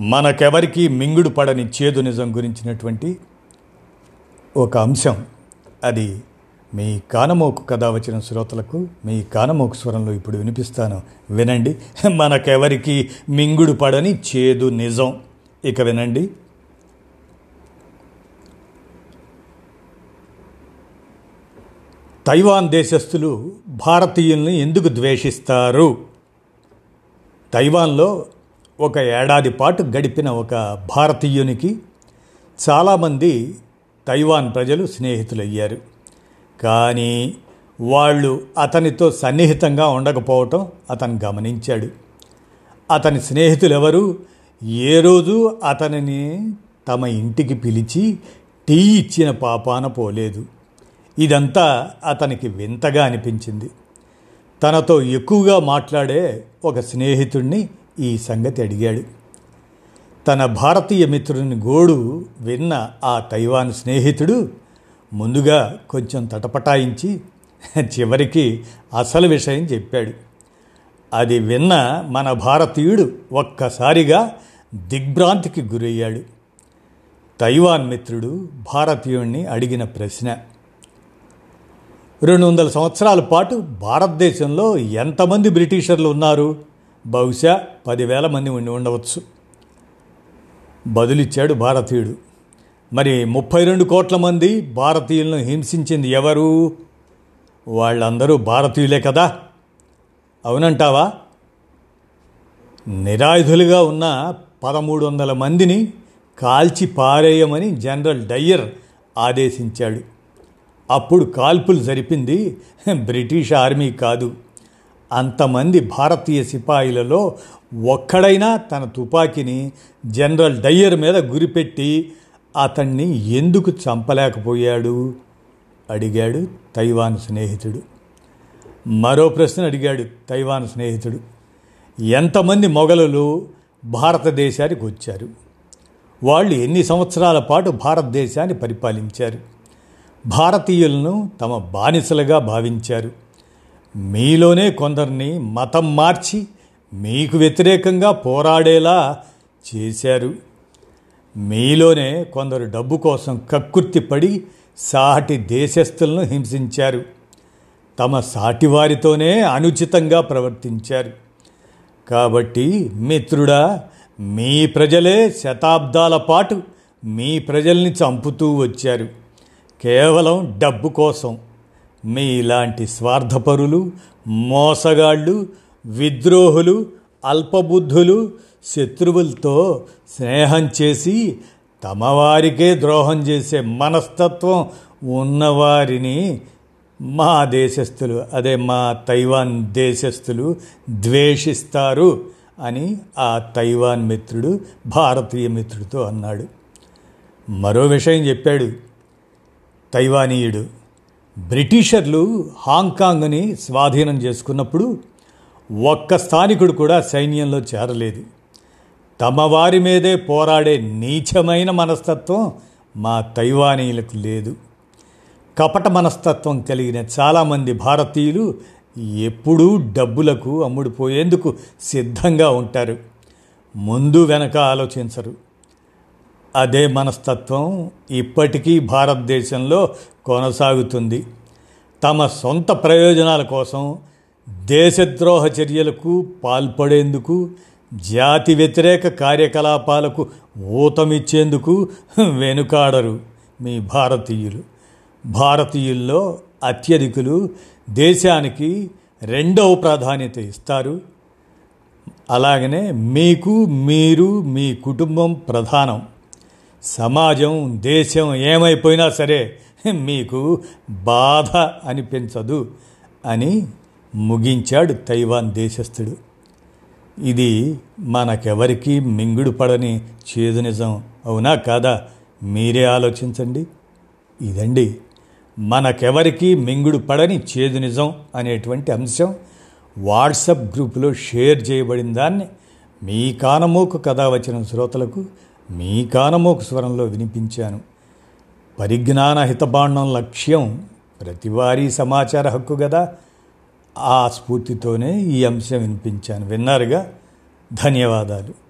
మనకెవరికి మింగుడు పడని చేదు నిజం గురించినటువంటి ఒక అంశం. అది మీ కానమోకు కథ వచ్చిన శ్రోతలకు మీ కానమోకు స్వరంలో ఇప్పుడు వినిపిస్తాను. వినండి. మనకెవరికి మింగుడు పడని చేదు నిజం. ఇక వినండి. తైవాన్ దేశస్థులు భారతీయుల్ని ఎందుకు ద్వేషిస్తారు? తైవాన్లో ఒక ఏడాది పాటు గడిపిన ఒక భారతీయునికి చాలామంది తైవాన్ ప్రజలు స్నేహితులయ్యారు. కానీ వాళ్ళు అతనితో సన్నిహితంగా ఉండకపోవటం అతను గమనించాడు. అతని స్నేహితులు ఎవరు ఏ రోజు అతనిని తమ ఇంటికి పిలిచి టీ ఇచ్చిన పాపాన పోలేదు. ఇదంతా అతనికి వింతగా అనిపించింది. తనతో ఎక్కువగా మాట్లాడే ఒక స్నేహితుడిని ఈ సంగతి అడిగాడు. తన భారతీయ మిత్రుని గోడు విన్న ఆ తైవాన్ స్నేహితుడు ముందుగా కొంచెం తటపటాయించి చివరికి అసలు విషయం చెప్పాడు. అది విన్న మన భారతీయుడు ఒక్కసారిగా దిగ్భ్రాంతికి గురయ్యాడు. తైవాన్ మిత్రుడు భారతీయుణ్ణి అడిగిన ప్రశ్న రెండు వందల సంవత్సరాల పాటు భారతదేశంలో ఎంతమంది బ్రిటిషర్లు ఉన్నారు? బహుశా పదివేల మంది ఉండి ఉండవచ్చు. బదులిచ్చాడు భారతీయుడు. మరి ముప్పై రెండు కోట్ల మంది భారతీయులను హింసించింది ఎవరు? వాళ్ళందరూ భారతీయులే కదా? అవునంటావా? నిరాయుధులుగా ఉన్న పదమూడు వందల మందిని కాల్చి పారేయమని జనరల్ డయ్యర్ ఆదేశించాడు. అప్పుడు కాల్పులు జరిపింది బ్రిటిష్ ఆర్మీ కాదు. అంతమంది భారతీయ సిపాయిలలో ఒక్కడైనా తన తుపాకీని జనరల్ డయ్యర్ మీద గురిపెట్టి అతన్ని ఎందుకు చంపలేకపోయాడు? అడిగాడు తైవాన్ స్నేహితుడు. మరో ప్రశ్న అడిగాడు తైవాన్ స్నేహితుడు. ఎంతమంది మొఘలులు భారతదేశానికి వచ్చారు? వాళ్ళు ఎన్ని సంవత్సరాల పాటు భారతదేశాన్ని పరిపాలించారు? భారతీయులను తమ బానిసలుగా భావించారు. మీలోనే కొందరిని మతం మార్చి మీకు వ్యతిరేకంగా పోరాడేలా చేశారు. మీలోనే కొందరు డబ్బు కోసం కక్కుర్తిపడి సాటి దేశస్థులను హింసించారు. తమ సాటివారితోనే అనుచితంగా ప్రవర్తించారు. కాబట్టి మిత్రుడా మీ ప్రజలే శతాబ్దాల పాటు మీ ప్రజల్ని చంపుతూ వచ్చారు. కేవలం డబ్బు కోసం. మీ ఇలాంటి స్వార్థపరులు మోసగాళ్ళు విద్రోహులు అల్పబుద్ధులు శత్రువులతో స్నేహం చేసి తమవారికే ద్రోహం చేసే మనస్తత్వం ఉన్నవారిని మా దేశస్థులు అదే మా తైవాన్ దేశస్థులు ద్వేషిస్తారు అని ఆ తైవాన్ మిత్రుడు భారతీయ మిత్రుడితో అన్నాడు. మరో విషయం చెప్పాడు తైవానీయుడు. బ్రిటిషర్లు హాంకాంగ్ని స్వాధీనం చేసుకున్నప్పుడు ఒక్క స్థానికుడు కూడా సైన్యంలో చేరలేదు. తమ వారి మీదే పోరాడే నీచమైన మనస్తత్వం మా తైవానీయులకు లేదు. కపట మనస్తత్వం కలిగిన చాలామంది భారతీయులు ఎప్పుడూ డబ్బులకు అమ్ముడుపోయేందుకు సిద్ధంగా ఉంటారు. ముందు వెనక ఆలోచించరు. అదే మనస్తత్వం ఇప్పటికీ భారతదేశంలో కొనసాగుతుంది. తమ సొంత ప్రయోజనాల కోసం దేశద్రోహ చర్యలకు పాల్పడేందుకు జాతి వ్యతిరేక కార్యకలాపాలకు ఊతమిచ్చేందుకు వెనుకాడరు మీ భారతీయులు. భారతీయుల్లో అత్యధికులు దేశానికి రెండవ ప్రాధాన్యత ఇస్తారు. అలాగనే మీకు మీరు మీ కుటుంబం ప్రధానం. సమాజం దేశం ఏమైపోయినా సరే మీకు బాధ అనిపించదు అని ముగించాడు తైవాన్ దేశస్థుడు. ఇది మనకెవరికీ మింగుడు పడని చేదు నిజం అవునా కాదా? మీరే ఆలోచించండి. ఇదండి మనకెవరికి మింగుడు పడని చేదు నిజం అనేటువంటి అంశం వాట్సప్ గ్రూపులో షేర్ చేయబడిన దాన్ని మీ కానమోకు కథ వచ్చిన శ్రోతలకు మీ కానమోకు స్వరంలో వినిపించాను. పరిజ్ఞాన హితబాండం లక్ష్యం ప్రతివారీ సమాచార హక్కు కదా ఆ స్ఫూర్తితోనే ఈ అంశం వినిపించాను. విన్నారుగా? ధన్యవాదాలు.